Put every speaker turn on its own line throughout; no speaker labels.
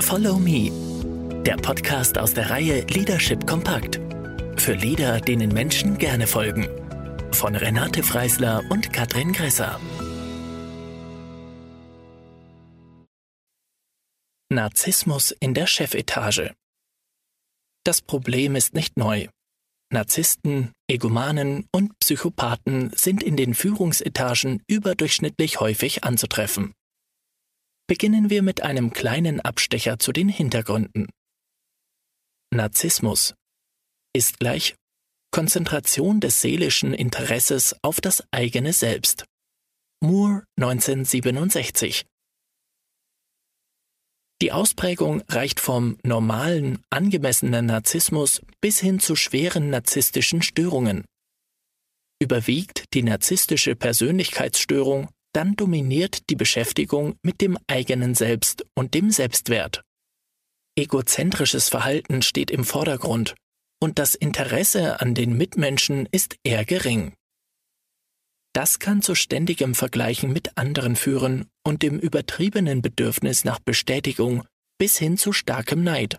Follow Me, der Podcast aus der Reihe Leadership Kompakt. Für Leader, denen Menschen gerne folgen. Von Renate Freisler und Katrin Gresser. Narzissmus in der Chefetage. Das Problem ist nicht neu. Narzissten, Egomanen und Psychopathen sind in den Führungsetagen überdurchschnittlich häufig anzutreffen. Beginnen wir mit einem kleinen Abstecher zu den Hintergründen. Narzissmus ist gleich Konzentration des seelischen Interesses auf das eigene Selbst. Moore 1967 die Ausprägung reicht vom normalen, angemessenen Narzissmus bis hin zu schweren narzisstischen Störungen. Überwiegt die narzisstische Persönlichkeitsstörung, dann dominiert die Beschäftigung mit dem eigenen Selbst und dem Selbstwert. Egozentrisches Verhalten steht im Vordergrund und das Interesse an den Mitmenschen ist eher gering. Das kann zu ständigem Vergleichen mit anderen führen und dem übertriebenen Bedürfnis nach Bestätigung bis hin zu starkem Neid.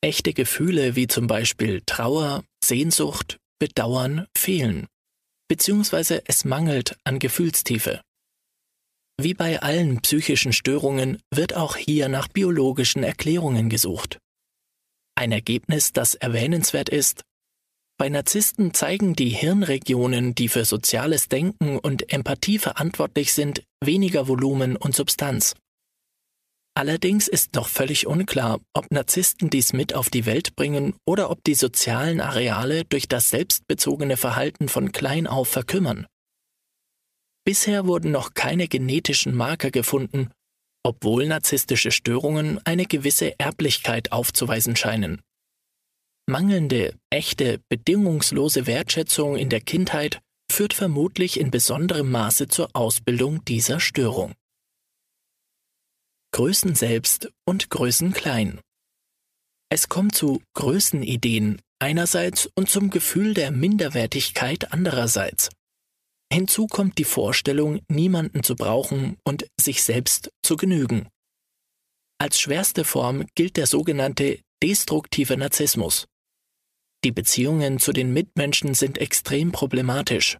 Echte Gefühle wie zum Beispiel Trauer, Sehnsucht, Bedauern fehlen, beziehungsweise es mangelt an Gefühlstiefe. Wie bei allen psychischen Störungen wird auch hier nach biologischen Erklärungen gesucht. Ein Ergebnis, das erwähnenswert ist, bei Narzissten zeigen die Hirnregionen, die für soziales Denken und Empathie verantwortlich sind, weniger Volumen und Substanz. Allerdings ist noch völlig unklar, ob Narzissten dies mit auf die Welt bringen oder ob die sozialen Areale durch das selbstbezogene Verhalten von klein auf verkümmern. Bisher wurden noch keine genetischen Marker gefunden, obwohl narzisstische Störungen eine gewisse Erblichkeit aufzuweisen scheinen. Mangelnde, echte, bedingungslose Wertschätzung in der Kindheit führt vermutlich in besonderem Maße zur Ausbildung dieser Störung. Größen selbst und Größen klein. Es kommt zu Größenideen einerseits und zum Gefühl der Minderwertigkeit andererseits. Hinzu kommt die Vorstellung, niemanden zu brauchen und sich selbst zu genügen. Als schwerste Form gilt der sogenannte destruktive Narzissmus. Die Beziehungen zu den Mitmenschen sind extrem problematisch.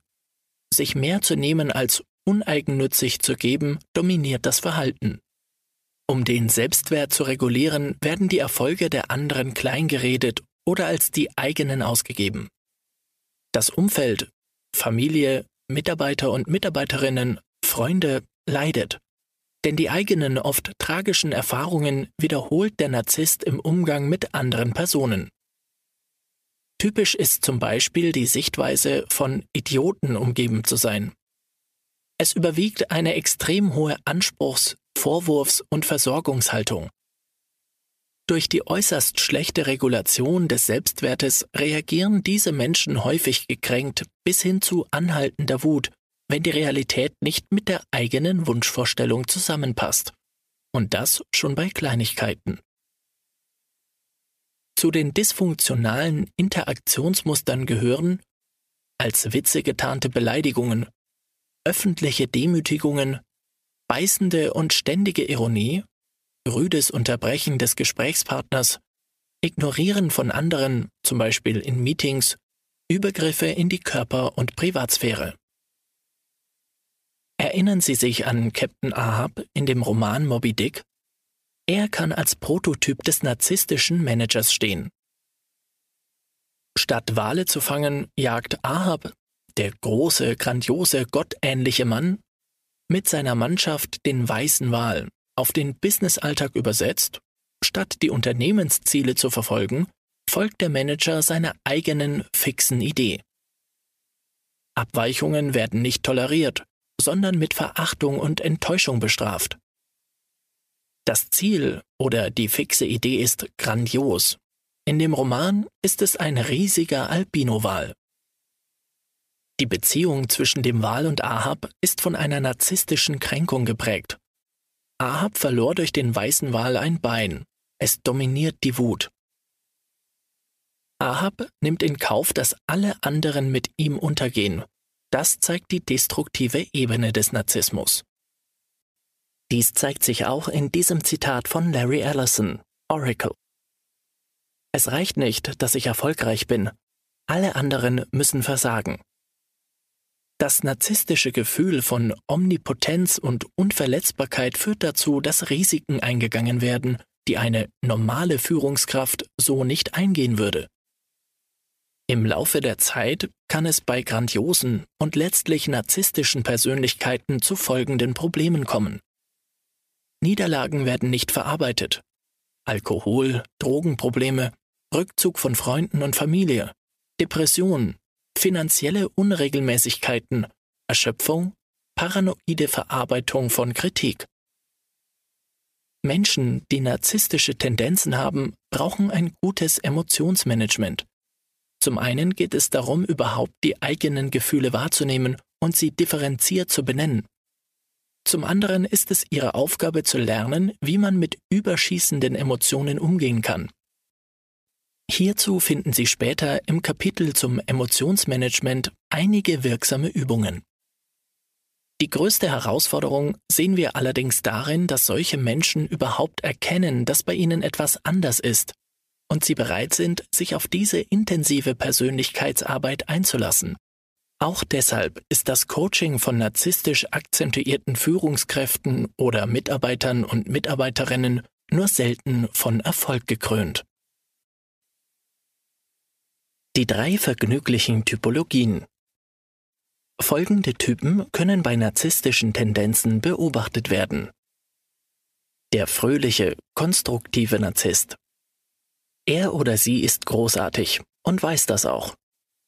Sich mehr zu nehmen als uneigennützig zu geben, dominiert das Verhalten. Um den Selbstwert zu regulieren, werden die Erfolge der anderen kleingeredet oder als die eigenen ausgegeben. Das Umfeld, Familie, Mitarbeiter und Mitarbeiterinnen, Freunde leidet. Denn die eigenen oft tragischen Erfahrungen wiederholt der Narzisst im Umgang mit anderen Personen. Typisch ist zum Beispiel die Sichtweise, von Idioten umgeben zu sein. Es überwiegt eine extrem hohe Anspruchs-, Vorwurfs- und Versorgungshaltung. Durch die äußerst schlechte Regulation des Selbstwertes reagieren diese Menschen häufig gekränkt bis hin zu anhaltender Wut, wenn die Realität nicht mit der eigenen Wunschvorstellung zusammenpasst. Und das schon bei Kleinigkeiten. Zu den dysfunktionalen Interaktionsmustern gehören als Witze getarnte Beleidigungen, öffentliche Demütigungen, beißende und ständige Ironie, rüdes Unterbrechen des Gesprächspartners, Ignorieren von anderen, zum Beispiel in Meetings, Übergriffe in die Körper- und Privatsphäre. Erinnern Sie sich an Captain Ahab in dem Roman Moby Dick? Er kann als Prototyp des narzisstischen Managers stehen. Statt Wale zu fangen, jagt Ahab, der große, grandiose, gottähnliche Mann, mit seiner Mannschaft den weißen Wal, auf den Businessalltag übersetzt, statt die Unternehmensziele zu verfolgen, folgt der Manager seiner eigenen fixen Idee. Abweichungen werden nicht toleriert, sondern mit Verachtung und Enttäuschung bestraft. Das Ziel oder die fixe Idee ist grandios. In dem Roman ist es ein riesiger Albino-Wal. Die Beziehung zwischen dem Wal und Ahab ist von einer narzisstischen Kränkung geprägt. Ahab verlor durch den weißen Wal ein Bein. Es dominiert die Wut. Ahab nimmt in Kauf, dass alle anderen mit ihm untergehen. Das zeigt die destruktive Ebene des Narzissmus. Dies zeigt sich auch in diesem Zitat von Larry Ellison, Oracle. Es reicht nicht, dass ich erfolgreich bin. Alle anderen müssen versagen. Das narzisstische Gefühl von Omnipotenz und Unverletzbarkeit führt dazu, dass Risiken eingegangen werden, die eine normale Führungskraft so nicht eingehen würde. Im Laufe der Zeit kann es bei grandiosen und letztlich narzisstischen Persönlichkeiten zu folgenden Problemen kommen. Niederlagen werden nicht verarbeitet. Alkohol, Drogenprobleme, Rückzug von Freunden und Familie, Depression, finanzielle Unregelmäßigkeiten, Erschöpfung, paranoide Verarbeitung von Kritik. Menschen, die narzisstische Tendenzen haben, brauchen ein gutes Emotionsmanagement. Zum einen geht es darum, überhaupt die eigenen Gefühle wahrzunehmen und sie differenziert zu benennen. Zum anderen ist es ihre Aufgabe zu lernen, wie man mit überschießenden Emotionen umgehen kann. Hierzu finden Sie später im Kapitel zum Emotionsmanagement einige wirksame Übungen. Die größte Herausforderung sehen wir allerdings darin, dass solche Menschen überhaupt erkennen, dass bei ihnen etwas anders ist und sie bereit sind, sich auf diese intensive Persönlichkeitsarbeit einzulassen. Auch deshalb ist das Coaching von narzisstisch akzentuierten Führungskräften oder Mitarbeitern und Mitarbeiterinnen nur selten von Erfolg gekrönt. Die drei vergnüglichen Typologien. Folgende Typen können bei narzisstischen Tendenzen beobachtet werden. Der fröhliche, konstruktive Narzisst. Er oder sie ist großartig und weiß das auch.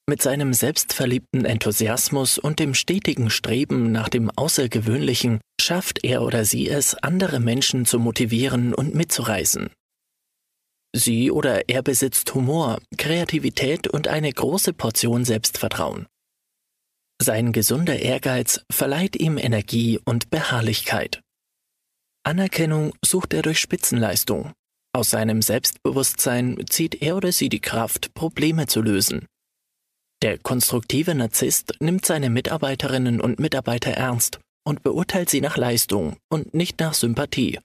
Mit seinem selbstverliebten Enthusiasmus und dem stetigen Streben nach dem Außergewöhnlichen schafft er oder sie es, andere Menschen zu motivieren und mitzureißen. Sie oder er besitzt Humor, Kreativität und eine große Portion Selbstvertrauen. Sein gesunder Ehrgeiz verleiht ihm Energie und Beharrlichkeit. Anerkennung sucht er durch Spitzenleistung. Aus seinem Selbstbewusstsein zieht er oder sie die Kraft, Probleme zu lösen. Der konstruktive Narzisst nimmt seine Mitarbeiterinnen und Mitarbeiter ernst und beurteilt sie nach Leistung und nicht nach Sympathie.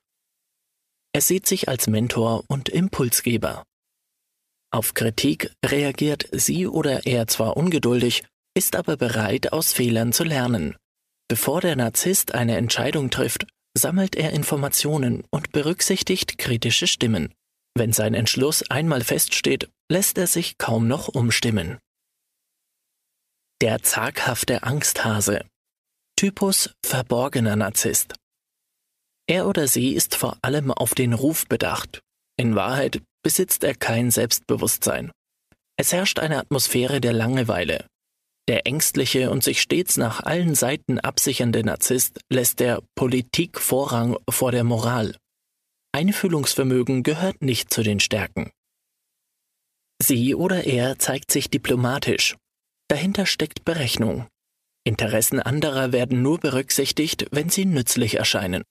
Er sieht sich als Mentor und Impulsgeber. Auf Kritik reagiert sie oder er zwar ungeduldig, ist aber bereit, aus Fehlern zu lernen. Bevor der Narzisst eine Entscheidung trifft, sammelt er Informationen und berücksichtigt kritische Stimmen. Wenn sein Entschluss einmal feststeht, lässt er sich kaum noch umstimmen. Der zaghafte Angsthase. Typus verborgener Narzisst. Er oder sie ist vor allem auf den Ruf bedacht. In Wahrheit besitzt er kein Selbstbewusstsein. Es herrscht eine Atmosphäre der Langeweile. Der ängstliche und sich stets nach allen Seiten absichernde Narzisst lässt der Politik Vorrang vor der Moral. Einfühlungsvermögen gehört nicht zu den Stärken. Sie oder er zeigt sich diplomatisch Dahinter steckt Berechnung. Interessen anderer werden nur berücksichtigt, wenn sie nützlich erscheinen.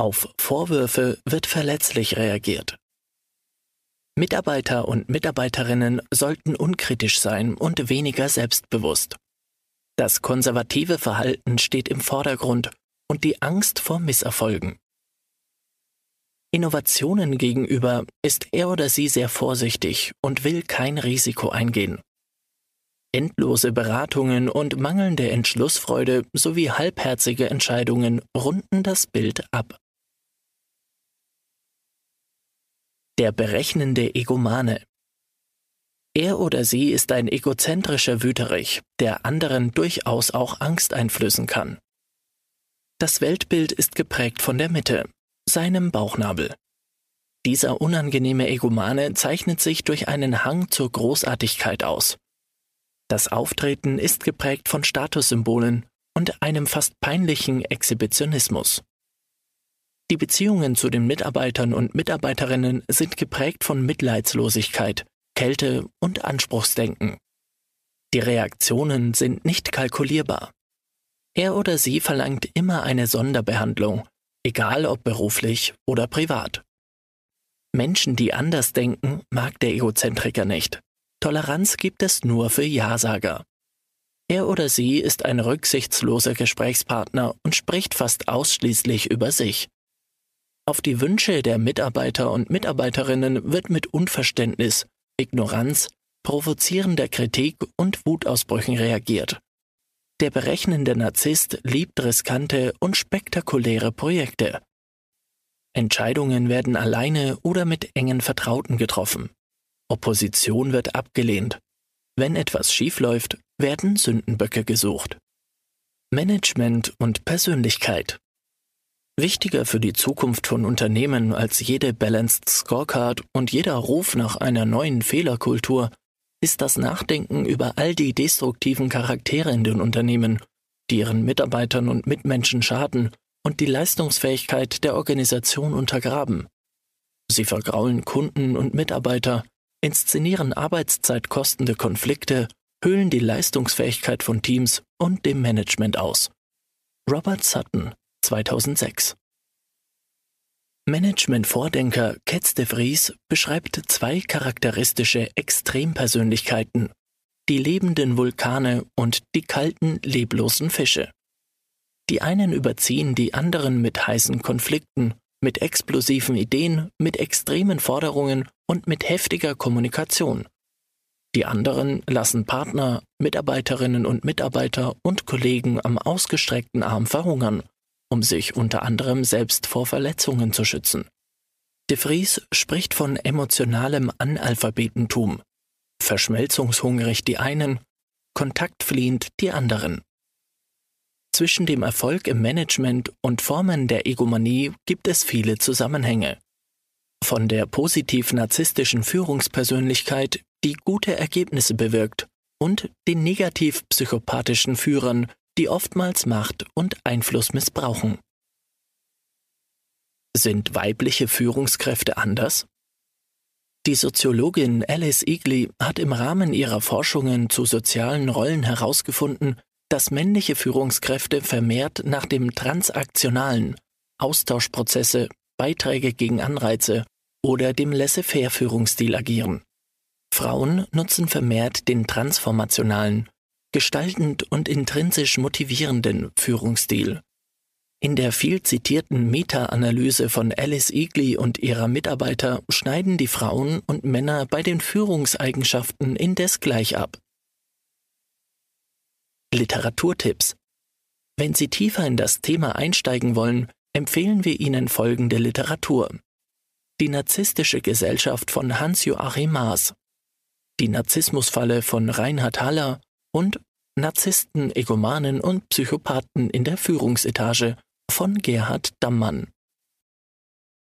Auf Vorwürfe wird verletzlich reagiert. Mitarbeiter und Mitarbeiterinnen sollten unkritisch sein und weniger selbstbewusst. Das konservative Verhalten steht im Vordergrund und die Angst vor Misserfolgen. Innovationen gegenüber ist er oder sie sehr vorsichtig und will kein Risiko eingehen. Endlose Beratungen und mangelnde Entschlussfreude sowie halbherzige Entscheidungen runden das Bild ab. Der berechnende Egomane Er oder sie ist ein egozentrischer Wüterich, der anderen durchaus auch Angst einflößen kann. Das Weltbild ist geprägt von der Mitte, seinem Bauchnabel. Dieser unangenehme Egomane zeichnet sich durch einen Hang zur Großartigkeit aus. Das Auftreten ist geprägt von Statussymbolen und einem fast peinlichen Exhibitionismus. Die Beziehungen zu den Mitarbeitern und Mitarbeiterinnen sind geprägt von Mitleidslosigkeit, Kälte und Anspruchsdenken. Die Reaktionen sind nicht kalkulierbar. Er oder sie verlangt immer eine Sonderbehandlung, egal ob beruflich oder privat. Menschen, die anders denken, mag der Egozentriker nicht. Toleranz gibt es nur für Ja-Sager. Er oder sie ist ein rücksichtsloser Gesprächspartner und spricht fast ausschließlich über sich. Auf die Wünsche der Mitarbeiter und Mitarbeiterinnen wird mit Unverständnis, Ignoranz, provozierender Kritik und Wutausbrüchen reagiert. Der berechnende Narzisst liebt riskante und spektakuläre Projekte. Entscheidungen werden alleine oder mit engen Vertrauten getroffen. Opposition wird abgelehnt. Wenn etwas schiefläuft, werden Sündenböcke gesucht. Management und Persönlichkeit. Wichtiger für die Zukunft von Unternehmen als jede Balanced Scorecard und jeder Ruf nach einer neuen Fehlerkultur ist das Nachdenken über all die destruktiven Charaktere in den Unternehmen, die ihren Mitarbeitern und Mitmenschen schaden und die Leistungsfähigkeit der Organisation untergraben. Sie vergraulen Kunden und Mitarbeiter, inszenieren arbeitzeitkostende Konflikte, höhlen die Leistungsfähigkeit von Teams und dem Management aus. Robert Sutton, 2006 Management-Vordenker Ketz de Vries beschreibt zwei charakteristische Extrempersönlichkeiten, die lebenden Vulkane und die kalten, leblosen Fische. Die einen überziehen die anderen mit heißen Konflikten, mit explosiven Ideen, mit extremen Forderungen und mit heftiger Kommunikation. Die anderen lassen Partner, Mitarbeiterinnen und Mitarbeiter und Kollegen am ausgestreckten Arm verhungern um sich unter anderem selbst vor Verletzungen zu schützen. De Vries spricht von emotionalem Analphabetentum, verschmelzungshungrig die einen, kontaktfliehend die anderen. Zwischen dem Erfolg im Management und Formen der Egomanie gibt es viele Zusammenhänge. Von der positiv-narzisstischen Führungspersönlichkeit, die gute Ergebnisse bewirkt, und den negativ-psychopathischen Führern, die oftmals Macht und Einfluss missbrauchen. Sind weibliche Führungskräfte anders? Die Soziologin Alice Eagley hat im Rahmen ihrer Forschungen zu sozialen Rollen herausgefunden, dass männliche Führungskräfte vermehrt nach dem transaktionalen Austauschprozesse, Beiträge gegen Anreize oder dem Laissez-faire-Führungsstil agieren. Frauen nutzen vermehrt den transformationalen gestaltend und intrinsisch motivierenden Führungsstil. In der viel zitierten Meta-Analyse von Alice Eagley und ihrer Mitarbeiter schneiden die Frauen und Männer bei den Führungseigenschaften indes gleich ab. Literaturtipps Wenn Sie tiefer in das Thema einsteigen wollen, empfehlen wir Ihnen folgende Literatur. Die narzisstische Gesellschaft von Hans-Joachim Maas, Die Narzissmusfalle von Reinhard Haller und Narzissten, Egomanen und Psychopathen in der Führungsetage von Gerhard Dammann.